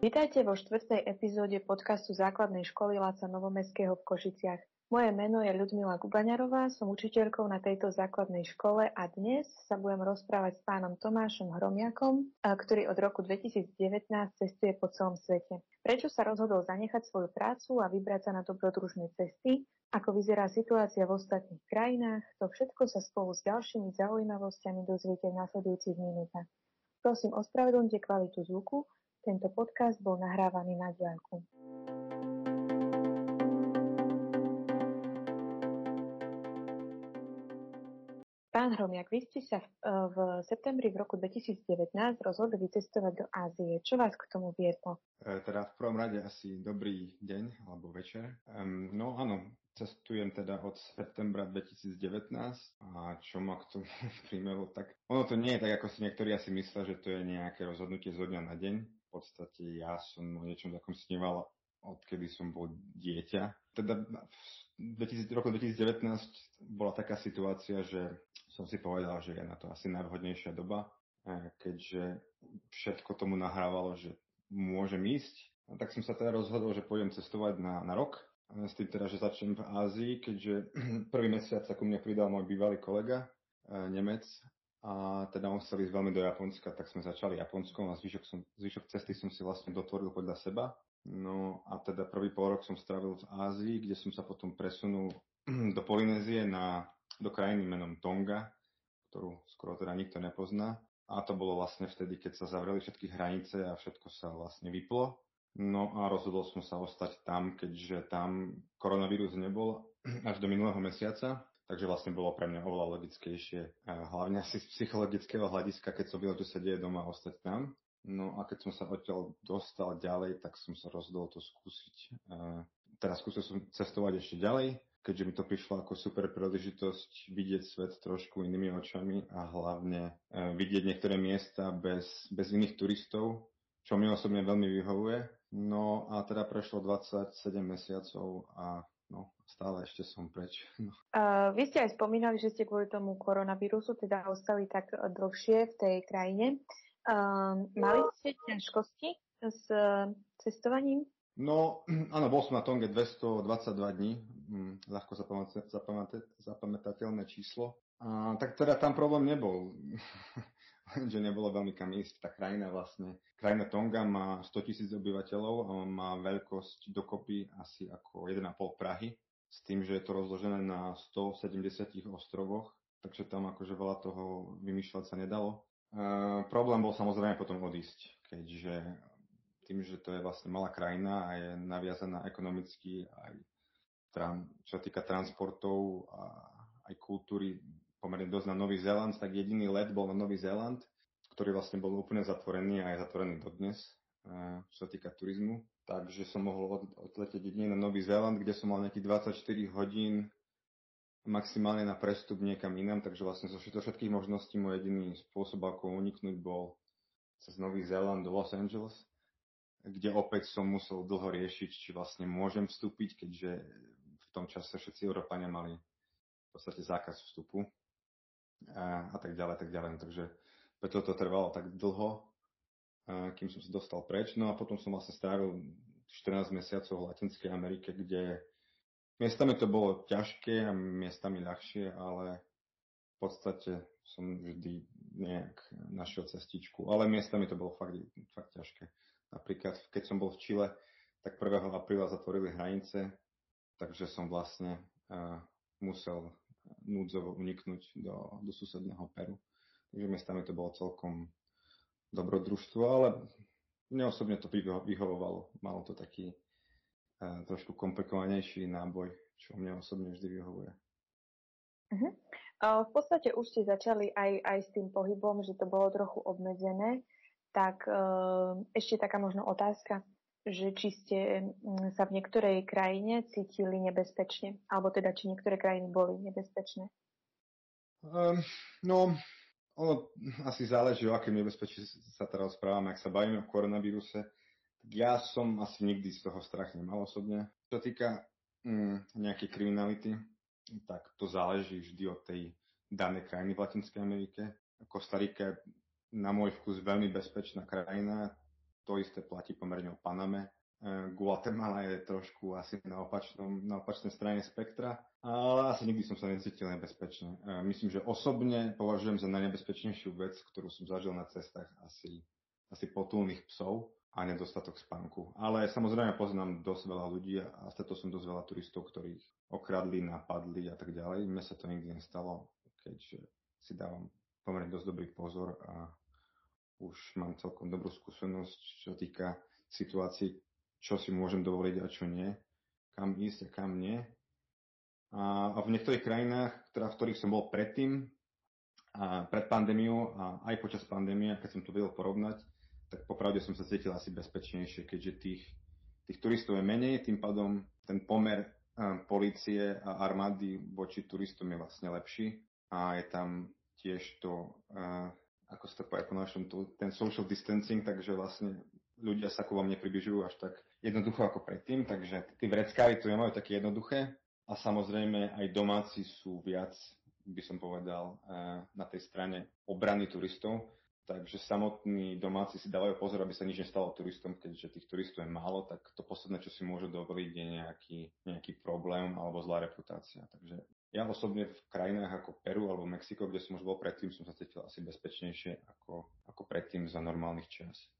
Vítajte vo štvrtej epizóde podcastu základnej školy Láca Novomestského v Košiciach. Moje meno je Ľudmila Gubaňarová, som učiteľkou na tejto základnej škole a dnes sa budem rozprávať s pánom Tomášom Hromiakom, ktorý od roku 2019 cestuje po celom svete. Prečo sa rozhodol zanechať svoju prácu a vybrať sa na dobrodružné cesty? Ako vyzerá situácia v ostatných krajinách? To všetko sa spolu s ďalšími zaujímavosťami dozviete v nasledujúcich minútach. Prosím, ospravedlňte kvalitu zvuku, tento podcast bol nahrávaný na diaľku. Pán Hromiak, vy ste sa v, v septembri v roku 2019 rozhodli vycestovať do Ázie. Čo vás k tomu viedlo? E, teda v prvom rade asi dobrý deň alebo večer. Um, no áno, cestujem teda od septembra 2019 a čo ma k tomu primelo, tak ono to nie je tak, ako si niektorí asi myslia, že to je nejaké rozhodnutie zo dňa na deň podstate ja som o niečom takom sníval, odkedy som bol dieťa. Teda v 2000, roku 2019 bola taká situácia, že som si povedal, že je na to asi najvhodnejšia doba, keďže všetko tomu nahrávalo, že môžem ísť. A tak som sa teda rozhodol, že pôjdem cestovať na, na rok. S tým teda, že začnem v Ázii, keďže prvý mesiac sa ku mne pridal môj bývalý kolega, e, Nemec, a teda on chcel ísť veľmi do Japonska, tak sme začali Japonskom a zvyšok, som, zvyšok cesty som si vlastne dotvoril podľa seba. No a teda prvý pol rok som strávil v Ázii, kde som sa potom presunul do Polynézie na, do krajiny menom Tonga, ktorú skoro teda nikto nepozná. A to bolo vlastne vtedy, keď sa zavreli všetky hranice a všetko sa vlastne vyplo. No a rozhodol som sa ostať tam, keďže tam koronavírus nebol až do minulého mesiaca Takže vlastne bolo pre mňa oveľa logickejšie, hlavne asi z psychologického hľadiska, keď som videl, čo sa deje doma, ostať tam. No a keď som sa odtiaľ dostal ďalej, tak som sa rozhodol to skúsiť. Teraz skúsil som cestovať ešte ďalej, keďže mi to prišlo ako super príležitosť vidieť svet trošku inými očami a hlavne e, vidieť niektoré miesta bez, bez iných turistov, čo mi osobne veľmi vyhovuje. No a teda prešlo 27 mesiacov a stále ešte som preč. No. Uh, vy ste aj spomínali, že ste kvôli tomu koronavírusu teda ostali tak dlhšie v tej krajine. Uh, mali ste ťažkosti s uh, cestovaním? No, áno, bol som na Tonge 222 dní, hm, ľahko zapamätateľné číslo. A, tak teda tam problém nebol, že nebolo veľmi kam ísť. Tá krajina vlastne, krajina Tonga má 100 tisíc obyvateľov a má veľkosť dokopy asi ako 1,5 Prahy, s tým, že je to rozložené na 170 ostrovoch, takže tam akože veľa toho vymýšľať sa nedalo. E, problém bol samozrejme potom odísť, keďže tým, že to je vlastne malá krajina a je naviazaná ekonomicky aj čo sa týka transportov a aj kultúry pomerne dosť na Nový Zéland, tak jediný let bol na Nový Zéland, ktorý vlastne bol úplne zatvorený a je zatvorený dodnes, e, čo sa týka turizmu. Takže som mohol odletieť jedine na Nový Zéland, kde som mal nejakých 24 hodín maximálne na prestup niekam inám, takže vlastne zo všetkých možností môj jediný spôsob, ako uniknúť, bol cez Nový Zéland do Los Angeles, kde opäť som musel dlho riešiť, či vlastne môžem vstúpiť, keďže v tom čase všetci Európania mali v podstate zákaz vstupu a, a tak ďalej, tak ďalej. Takže preto to trvalo tak dlho, kým som sa dostal preč. No a potom som vlastne strávil 14 mesiacov v Latinskej Amerike, kde miestami to bolo ťažké a miestami ľahšie, ale v podstate som vždy nejak našiel cestičku. Ale miestami to bolo fakt, fakt ťažké. Napríklad, keď som bol v Čile, tak 1. apríla zatvorili hranice, takže som vlastne uh, musel núdzovo uniknúť do, do susedného Peru. Takže miestami to bolo celkom dobrodružstvo, ale mne osobne to vyhovovalo. Malo to taký uh, trošku komplikovanejší náboj, čo mne osobne vždy vyhovuje. Uh-huh. Uh, v podstate už ste začali aj, aj s tým pohybom, že to bolo trochu obmedzené. Tak uh, ešte taká možno otázka že či ste mm, sa v niektorej krajine cítili nebezpečne, alebo teda či niektoré krajiny boli nebezpečné? Um, no, ono asi záleží, o akém nebezpečí sa teraz rozprávame. Ak sa bavíme o koronavíruse, tak ja som asi nikdy z toho strach nemal osobne. Čo týka mm, nejakej kriminality, tak to záleží vždy od tej danej krajiny v Latinskej Amerike. Kostarika je na môj vkus veľmi bezpečná krajina, To isté platí pomerne o Paname. E, Guatemala je trošku asi na, opačnom, na opačnej strane spektra, ale asi nikdy som sa necítil nebezpečne. E, myslím, že osobne považujem za najnebezpečnejšiu vec, ktorú som zažil na cestách asi, asi potulných psov a nedostatok spánku. Ale samozrejme poznám dosť veľa ľudí a stretol som dosť veľa turistov, ktorých okradli, napadli a tak ďalej. Mne sa to nikdy nestalo, keďže si dávam pomerne dosť dobrý pozor a už mám celkom dobrú skúsenosť, čo týka situácií, čo si môžem dovoliť a čo nie, kam ísť a kam nie. A, v niektorých krajinách, teda, v ktorých som bol predtým, a pred pandémiou a aj počas pandémie, keď som to vedel porovnať, tak popravde som sa cítil asi bezpečnejšie, keďže tých, tých turistov je menej, tým pádom ten pomer policie a armády voči turistom je vlastne lepší a je tam tiež to, ako sa to povie po našom, ten social distancing, takže vlastne ľudia sa ku vám nepribližujú až tak jednoducho ako predtým, takže tí vreckári to nemajú také jednoduché a samozrejme aj domáci sú viac, by som povedal, eh, na tej strane obrany turistov, takže samotní domáci si dávajú pozor, aby sa nič nestalo turistom, keďže tých turistov je málo, tak to posledné, čo si môžu dovoliť, je nejaký, nejaký problém alebo zlá reputácia. Takže ja osobne v krajinách ako Peru alebo Mexiko, kde som už bol predtým, som sa cítil asi bezpečnejšie ako, ako predtým za normálnych čas.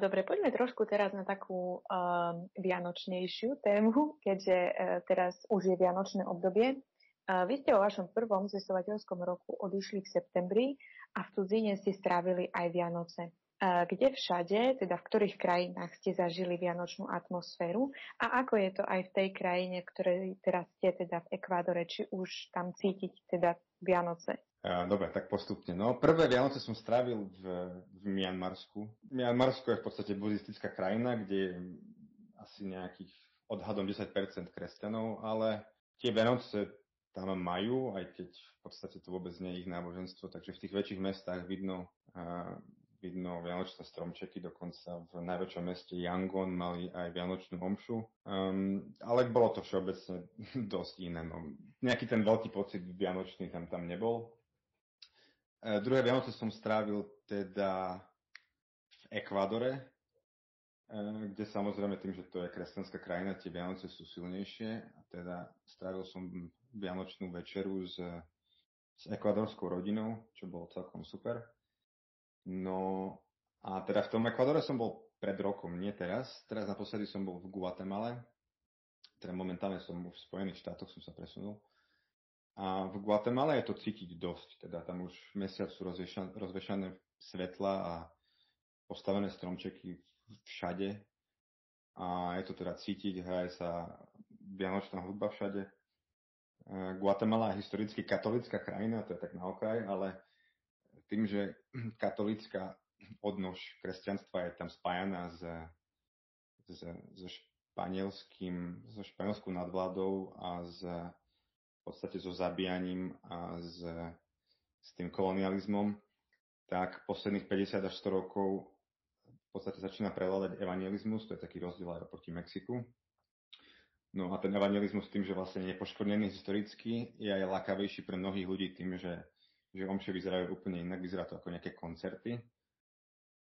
Dobre, poďme trošku teraz na takú uh, vianočnejšiu tému, keďže uh, teraz už je vianočné obdobie. Uh, vy ste o vašom prvom cestovateľskom roku odišli v septembri a v cudzine ste strávili aj Vianoce kde všade, teda v ktorých krajinách ste zažili vianočnú atmosféru a ako je to aj v tej krajine, ktorej teraz ste teda v Ekvádore, či už tam cítiť teda Vianoce? Dobre, tak postupne. No, prvé Vianoce som strávil v, v Mianmarsku. Mianmarsko je v podstate buddhistická krajina, kde je asi nejakých odhadom 10% kresťanov, ale tie Vianoce tam majú, aj keď v podstate to vôbec nie je ich náboženstvo, takže v tých väčších mestách vidno vidno vianočné stromčeky, dokonca v najväčšom meste Yangon mali aj vianočnú omšu, um, ale bolo to všeobecne dosť iné. No. Nejaký ten veľký pocit vianočný tam tam nebol. E, druhé Vianoce som strávil teda v Ekvádore, e, kde samozrejme tým, že to je kresťanská krajina, tie Vianoce sú silnejšie a teda strávil som Vianočnú večeru s, s ekvadorskou rodinou, čo bolo celkom super. No a teda v tom Ekvadore som bol pred rokom, nie teraz. Teraz naposledy som bol v Guatemale. Teda momentálne som v Spojených štátoch, som sa presunul. A v Guatemala je to cítiť dosť. Teda tam už mesiac sú rozvešané svetla a postavené stromčeky všade. A je to teda cítiť, hraje sa vianočná hudba všade. E, Guatemala je historicky katolická krajina, to je tak na okraj, ale tým, že katolická odnož kresťanstva je tam spájaná s, s, so španielským, so španielskou nadvládou a s, v podstate so zabíjaním a s, s tým kolonializmom, tak posledných 50 až 100 rokov v podstate začína prevládať evangelizmus, to je taký rozdiel aj proti Mexiku. No a ten evangelizmus tým, že vlastne je poškvrnený historicky, je aj lákavejší pre mnohých ľudí tým, že že omše vyzerajú úplne inak, vyzerá to ako nejaké koncerty.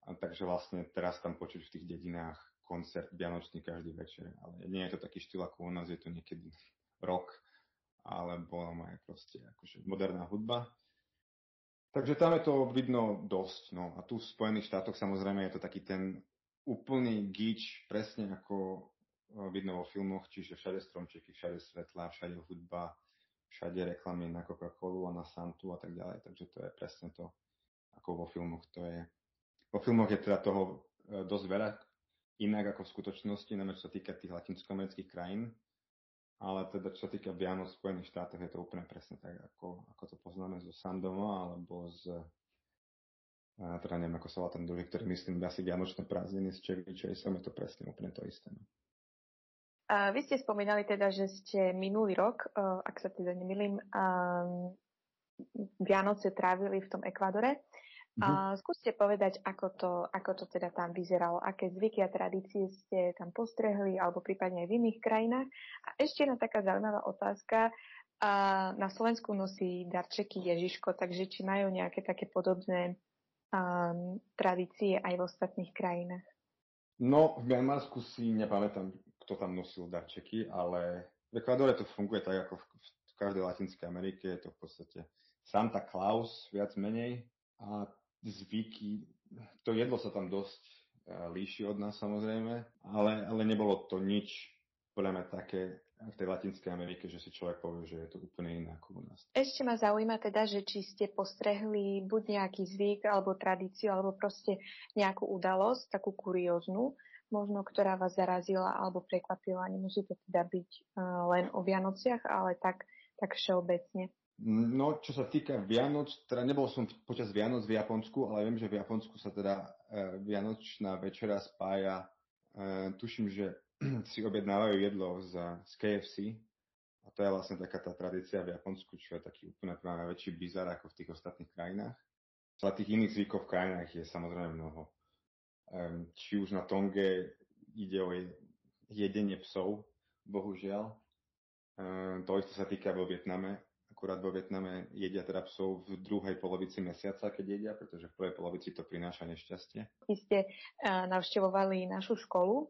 A takže vlastne teraz tam počuť v tých dedinách koncert vianočný každý večer. Ale nie je to taký štýl ako u nás, je to niekedy rock, alebo aj proste akože moderná hudba. Takže tam je to vidno dosť. No. A tu v Spojených štátoch samozrejme je to taký ten úplný gíč, presne ako eh, vidno vo filmoch, čiže všade stromčeky, všade svetla, všade hudba, všade reklamy na Coca-Colu a na Santu a tak ďalej, takže to je presne to, ako vo filmoch to je. Vo filmoch je teda toho e, dosť veľa, inak ako v skutočnosti, najmä čo sa týka tých latinskoamerických krajín, ale teda čo sa týka Vianoc v Spojených štátoch je to úplne presne tak, ako, ako to poznáme zo Sandoma alebo z a teda neviem, ako sa volá ten druhý, ktorý myslím asi Vianočné prázdniny s Chevy Chaseom, je to presne úplne to isté. No. A vy ste spomínali teda, že ste minulý rok, uh, ak sa teda nemýlim, Vianoce trávili v tom Ekvádore. Mm-hmm. A skúste povedať, ako to, ako to teda tam vyzeralo, aké zvyky a tradície ste tam postrehli, alebo prípadne aj v iných krajinách. A ešte jedna taká zaujímavá otázka. A na Slovensku nosí darčeky Ježiško, takže či majú nejaké také podobné um, tradície aj v ostatných krajinách? No, v Mianmarsku si nepamätám, kto tam nosil darčeky, ale v Ekvadore to funguje tak ako v, každej Latinskej Amerike, je to v podstate Santa Claus viac menej a zvyky, to jedlo sa tam dosť e, líši od nás samozrejme, ale, ale nebolo to nič podľa mňa také v tej Latinskej Amerike, že si človek povie, že je to úplne iné ako u nás. Ešte ma zaujíma teda, že či ste postrehli buď nejaký zvyk, alebo tradíciu, alebo proste nejakú udalosť, takú kurióznu, možno ktorá vás zarazila alebo prekvapila. Nemusí to teda byť uh, len o Vianociach, ale tak, tak všeobecne. No, čo sa týka Vianoc, teda nebol som počas Vianoc v Japonsku, ale viem, že v Japonsku sa teda e, Vianočná večera spája, e, tuším, že si objednávajú jedlo z, z KFC. A to je vlastne taká tá tradícia v Japonsku, čo je taký úplne väčší bizar ako v tých ostatných krajinách. Ale tých iných zvykov v krajinách je samozrejme mnoho. Um, či už na Tonge ide o jedenie psov, bohužiaľ. Um, to isté sa týka vo Vietname. Akurát vo Vietname jedia teda psov v druhej polovici mesiaca, keď jedia, pretože v prvej polovici to prináša nešťastie. Vy ste uh, navštevovali našu školu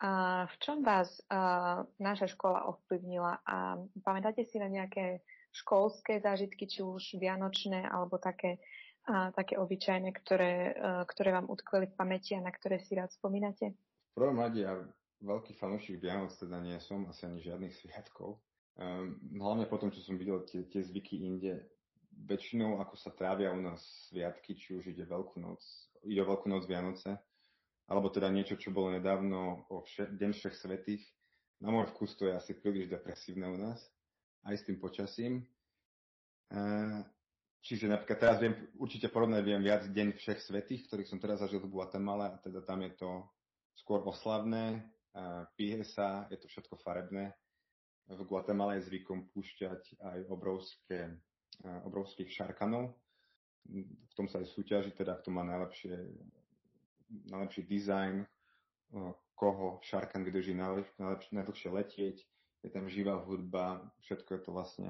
a v čom vás uh, naša škola ovplyvnila? A pamätáte si na nejaké školské zážitky, či už vianočné, alebo také, uh, také obyčajné, ktoré, uh, ktoré vám utkveli v pamäti a na ktoré si rád spomínate? V prvom rade ja veľký fanúšik Vianoc teda nie som, asi ani žiadnych sviatkov. Um, hlavne potom, čo som videl tie, tie zvyky inde, väčšinou ako sa trávia u nás sviatky, či už ide Veľkú noc, ide o Veľkú noc Vianoce, alebo teda niečo, čo bolo nedávno o vše, Deň všech svetých. Na môj vkus to je asi príliš depresívne u nás, aj s tým počasím. E, čiže napríklad teraz viem, určite porovnať viem viac Deň všech svetých, ktorých som teraz zažil v Guatemala a teda tam je to skôr oslavné, pije sa, je to všetko farebné. V Guatemala je zvykom púšťať aj obrovské, obrovských šarkanov. V tom sa aj súťaží, teda kto má najlepšie najlepší dizajn, koho Sharkan vydrží najdlhšie letieť, je tam živá hudba, všetko je to vlastne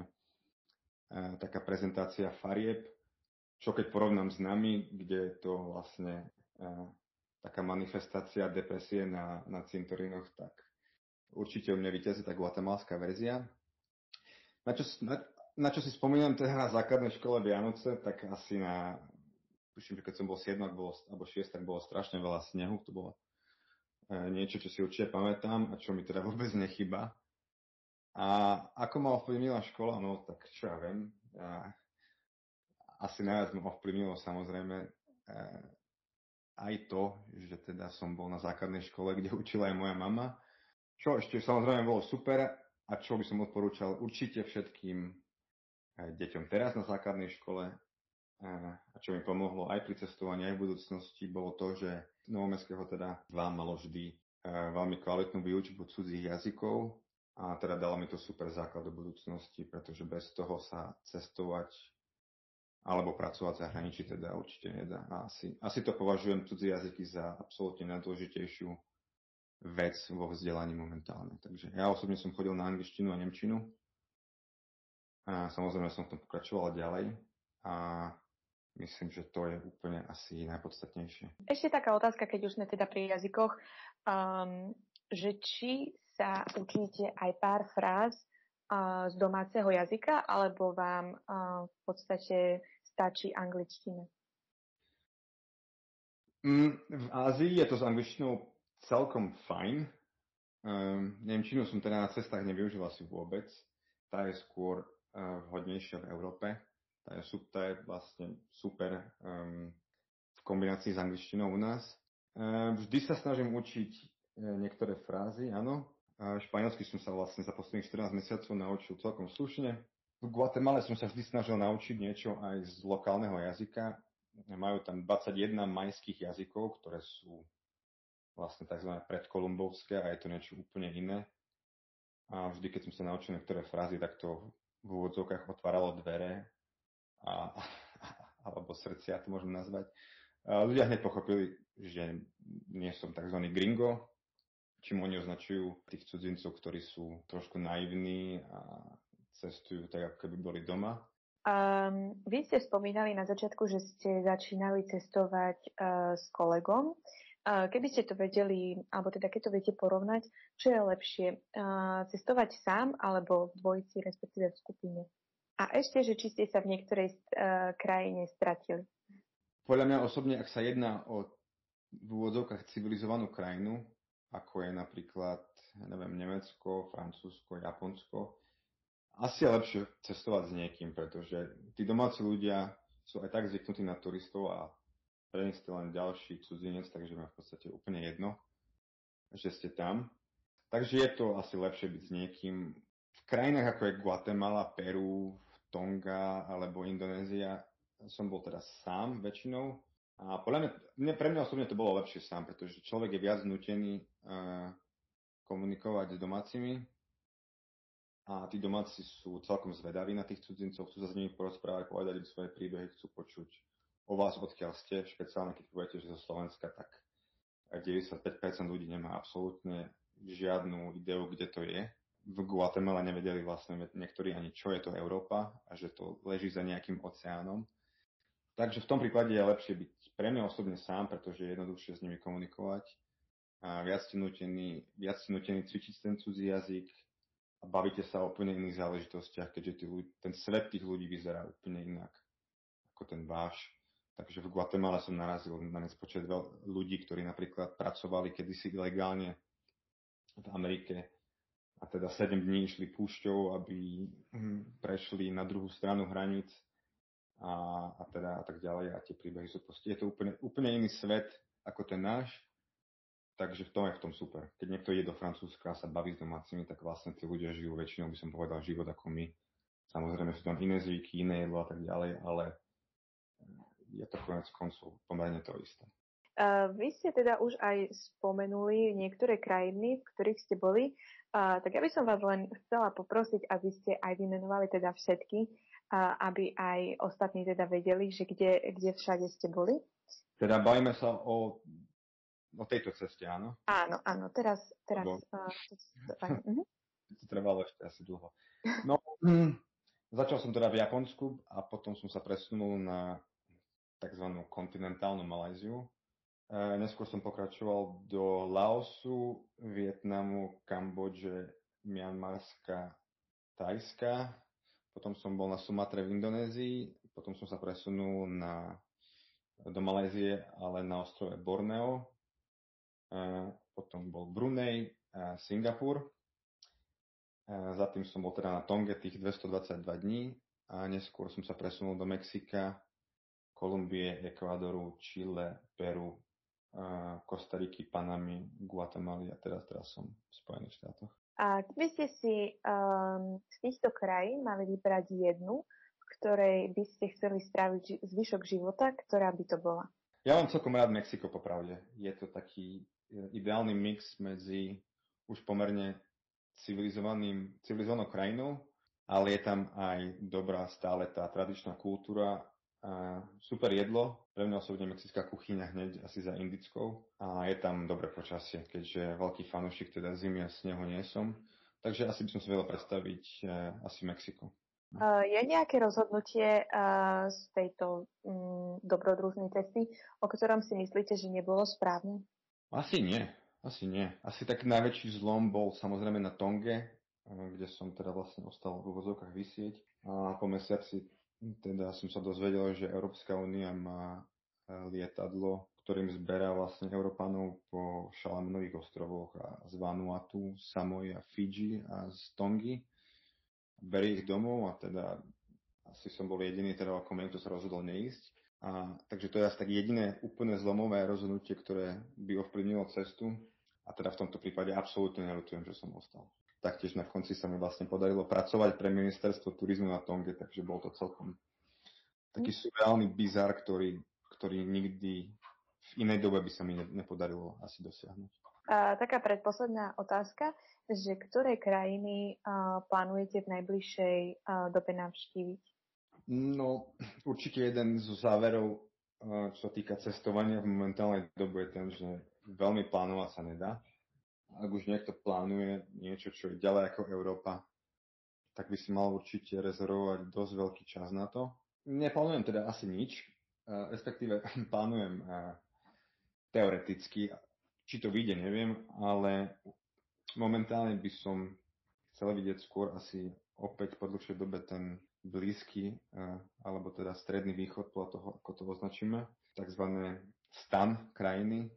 taká prezentácia farieb, čo keď porovnám s nami, kde je to vlastne taká manifestácia depresie na, na cintorinoch, tak určite u mňa vyťazí tá guatemalská verzia. Na čo, na, na čo si spomínam teda na základnej škole Vianoce, tak asi na tuším, že keď som bol 7 bolo, alebo 6, tak bolo strašne veľa snehu. To bolo e, niečo, čo si určite pamätám a čo mi teda vôbec nechyba. A ako ma ovplyvnila škola, no tak čo ja viem. A asi najviac ma ovplyvnilo samozrejme e, aj to, že teda som bol na základnej škole, kde učila aj moja mama. Čo ešte samozrejme bolo super a čo by som odporúčal určite všetkým e, deťom teraz na základnej škole, a čo mi pomohlo aj pri cestovaní, aj v budúcnosti, bolo to, že Novomestského teda dva malo vždy e, veľmi kvalitnú výučbu cudzích jazykov a teda dalo mi to super základ do budúcnosti, pretože bez toho sa cestovať alebo pracovať v zahraničí teda určite nedá. A asi, asi to považujem cudzie jazyky za absolútne najdôležitejšiu vec vo vzdelaní momentálne. Takže ja osobne som chodil na angličtinu a nemčinu. A samozrejme som v tom pokračoval ďalej. A Myslím, že to je úplne asi najpodstatnejšie. Ešte taká otázka, keď už sme teda pri jazykoch, um, že či sa učíte aj pár fráz uh, z domáceho jazyka, alebo vám uh, v podstate stačí angličtina? Mm, v Ázii je to s angličtinou celkom fajn. Um, Nemčinu som teda na cestách nevyužil asi vôbec. Tá je skôr uh, vhodnejšia v Európe tá je, tá je vlastne super um, v kombinácii s angličtinou u nás. Um, vždy sa snažím učiť uh, niektoré frázy, áno. A španielsky som sa vlastne za posledných 14 mesiacov naučil celkom slušne. V Guatemala som sa vždy snažil naučiť niečo aj z lokálneho jazyka. Majú tam 21 majských jazykov, ktoré sú vlastne tzv. predkolumbovské a je to niečo úplne iné. A vždy, keď som sa naučil niektoré frázy, tak to v úvodzovkách otváralo dvere a, alebo srdcia to môžem nazvať. Ľudia hneď pochopili, že nie som tzv. gringo, čím oni označujú tých cudzincov, ktorí sú trošku naivní a cestujú tak, ako keby boli doma. Um, vy ste spomínali na začiatku, že ste začínali cestovať uh, s kolegom. Keby ste to vedeli, alebo teda keď to viete porovnať, čo je lepšie, cestovať sám alebo v dvojici, respektíve v skupine? A ešte, že či ste sa v niektorej krajine stratili? Podľa mňa osobne, ak sa jedná o v úvodzovkách civilizovanú krajinu, ako je napríklad, neviem, Nemecko, Francúzsko, Japonsko, asi je lepšie cestovať s niekým, pretože tí domáci ľudia sú aj tak zvyknutí na turistov a pre nich ste len ďalší cudzinec, takže má v podstate úplne jedno, že ste tam. Takže je to asi lepšie byť s niekým. V krajinách ako je Guatemala, Peru, Tonga alebo Indonézia som bol teraz sám väčšinou. A podľa mňa, mňa, pre mňa osobne to bolo lepšie sám, pretože človek je viac nutený uh, komunikovať s domácimi a tí domáci sú celkom zvedaví na tých cudzincov, chcú sa s nimi porozprávať, povedať im svoje príbehy, chcú počuť o vás, odkiaľ ste, špeciálne keď poviete, že zo Slovenska, tak 95% ľudí nemá absolútne žiadnu ideu, kde to je. V Guatemala nevedeli vlastne niektorí ani, čo je to Európa a že to leží za nejakým oceánom. Takže v tom prípade je lepšie byť pre mňa osobne sám, pretože je jednoduchšie s nimi komunikovať. A viac ste nutení, viac ste nutení cvičiť ten cudzí jazyk a bavíte sa o úplne iných záležitostiach, keďže ľudí, ten svet tých ľudí vyzerá úplne inak ako ten váš. Takže v Guatemala som narazil na nespočet ľudí, ktorí napríklad pracovali kedysi ilegálne v Amerike a teda 7 dní išli púšťou, aby hm, prešli na druhú stranu hraníc a, a teda a tak ďalej a tie príbehy sú proste, je to úplne, úplne iný svet ako ten náš, takže v tom je v tom super. Keď niekto ide do Francúzska a sa baví s domácimi, tak vlastne tí ľudia žijú väčšinou, by som povedal, život ako my. Samozrejme sú tam iné zvyky, iné jedlo a tak ďalej, ale je to konec koncov pomerne to isté. Uh, vy ste teda už aj spomenuli niektoré krajiny, v ktorých ste boli. Uh, tak ja by som vás len chcela poprosiť, aby ste aj vymenovali teda všetky, aby aj ostatní teda vedeli, že kde, kde všade ste boli. Teda bavíme sa o, o tejto ceste, áno? Áno, áno, teraz, teraz Lebo... uh, to, to trvalo ešte asi dlho. No, hm, začal som teda v Japonsku a potom som sa presunul na tzv. kontinentálnu Malajziu. E, neskôr som pokračoval do Laosu, Vietnamu, Kambodže, Mianmarska, Tajska. Potom som bol na Sumatre v Indonézii, potom som sa presunul na, do Malajzie, ale na ostrove Borneo. E, potom bol Brunei, a Singapur. E, za tým som bol teda na Tonge tých 222 dní a neskôr som sa presunul do Mexika Kolumbie, Ekvádoru, Chile, Peru, Kostariky, Panamy, Guatemaly a teraz, teraz som v Spojených štátoch. A keby ste si um, z týchto krajín mali vybrať jednu, v ktorej by ste chceli stráviť zvyšok života, ktorá by to bola? Ja mám celkom rád Mexiko, popravde. Je to taký e, ideálny mix medzi už pomerne civilizovaným, civilizovanou krajinou, ale je tam aj dobrá stále tá tradičná kultúra a super jedlo, pre mňa osobne mexická kuchyňa hneď asi za indickou a je tam dobré počasie, keďže veľký fanúšik teda zimy a snehu nie som. Takže asi by som si vedel predstaviť uh, asi Mexiko. Uh, je nejaké rozhodnutie uh, z tejto um, dobrodružnej cesty, o ktorom si myslíte, že nebolo správne? Asi nie. Asi nie. Asi tak najväčší zlom bol samozrejme na Tonge, kde som teda vlastne ostal v uvozovkách vysieť a po mesiaci teda som sa dozvedel, že Európska únia má e, lietadlo, ktorým zberá vlastne Európanov po Šalamenových ostrovoch a z Vanuatu, Samoy a Fiji a z Tongy. Berie ich domov a teda asi som bol jediný teda ako kto sa rozhodol neísť. A, takže to je asi tak jediné úplne zlomové rozhodnutie, ktoré by ovplyvnilo cestu. A teda v tomto prípade absolútne nelutujem, že som ostal taktiež na konci sa mi vlastne podarilo pracovať pre ministerstvo turizmu na Tonge, takže bol to celkom taký surreálny bizar, ktorý, ktorý nikdy v inej dobe by sa mi nepodarilo asi dosiahnuť. A, taká predposledná otázka, že ktoré krajiny a, plánujete v najbližšej a, dobe navštíviť? No, určite jeden zo záverov, a, čo sa týka cestovania v momentálnej dobe je ten, že veľmi plánovať sa nedá ak už niekto plánuje niečo, čo je ďalej ako Európa, tak by si mal určite rezervovať dosť veľký čas na to. Neplánujem teda asi nič, respektíve plánujem teoreticky. Či to vyjde, neviem, ale momentálne by som chcel vidieť skôr asi opäť po dlhšej dobe ten blízky, eh, alebo teda stredný východ, podľa toho, ako to označíme, tzv. stan krajiny,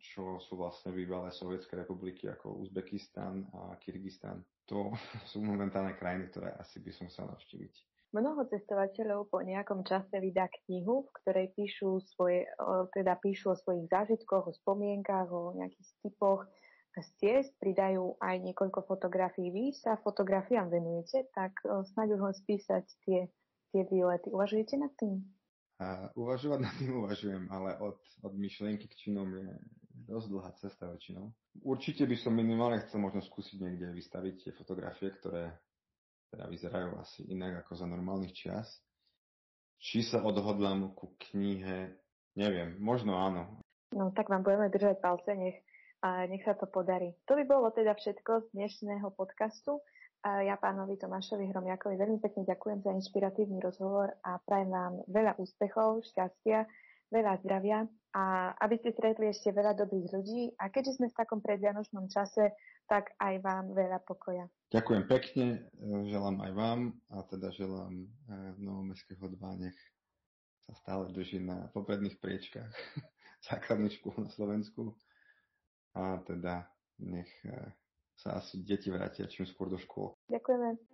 čo sú vlastne bývalé sovietské republiky ako Uzbekistan a Kyrgyzstan. To sú momentálne krajiny, ktoré asi by som chcel navštíviť. Mnoho cestovateľov po nejakom čase vydá knihu, v ktorej píšu, svoje, teda píšu o svojich zážitkoch, o spomienkach, o nejakých typoch z ciest, pridajú aj niekoľko fotografií. Vy sa fotografiám venujete, tak snáď už len spísať tie, tie výlety. Uvažujete nad tým? A uvažovať nad tým uvažujem, ale od, od myšlienky k činom je dosť dlhá cesta väčšinou. Určite by som minimálne chcel možno skúsiť niekde vystaviť tie fotografie, ktoré teda vyzerajú asi inak ako za normálnych čias. Či sa odhodlám ku knihe, neviem, možno áno. No tak vám budeme držať palce, nech, a nech sa to podarí. To by bolo teda všetko z dnešného podcastu. Ja pánovi Tomášovi Hromiakovi veľmi pekne ďakujem za inšpiratívny rozhovor a prajem vám veľa úspechov, šťastia, veľa zdravia a aby ste stretli ešte veľa dobrých ľudí a keďže sme v takom predvianočnom čase, tak aj vám veľa pokoja. Ďakujem pekne, želám aj vám a teda želám e, Novomestského 2, nech sa stále drží na popredných priečkách základných škôl na Slovensku a teda nech e, sa asi deti vrátia čím skôr do škôl. Ďakujeme.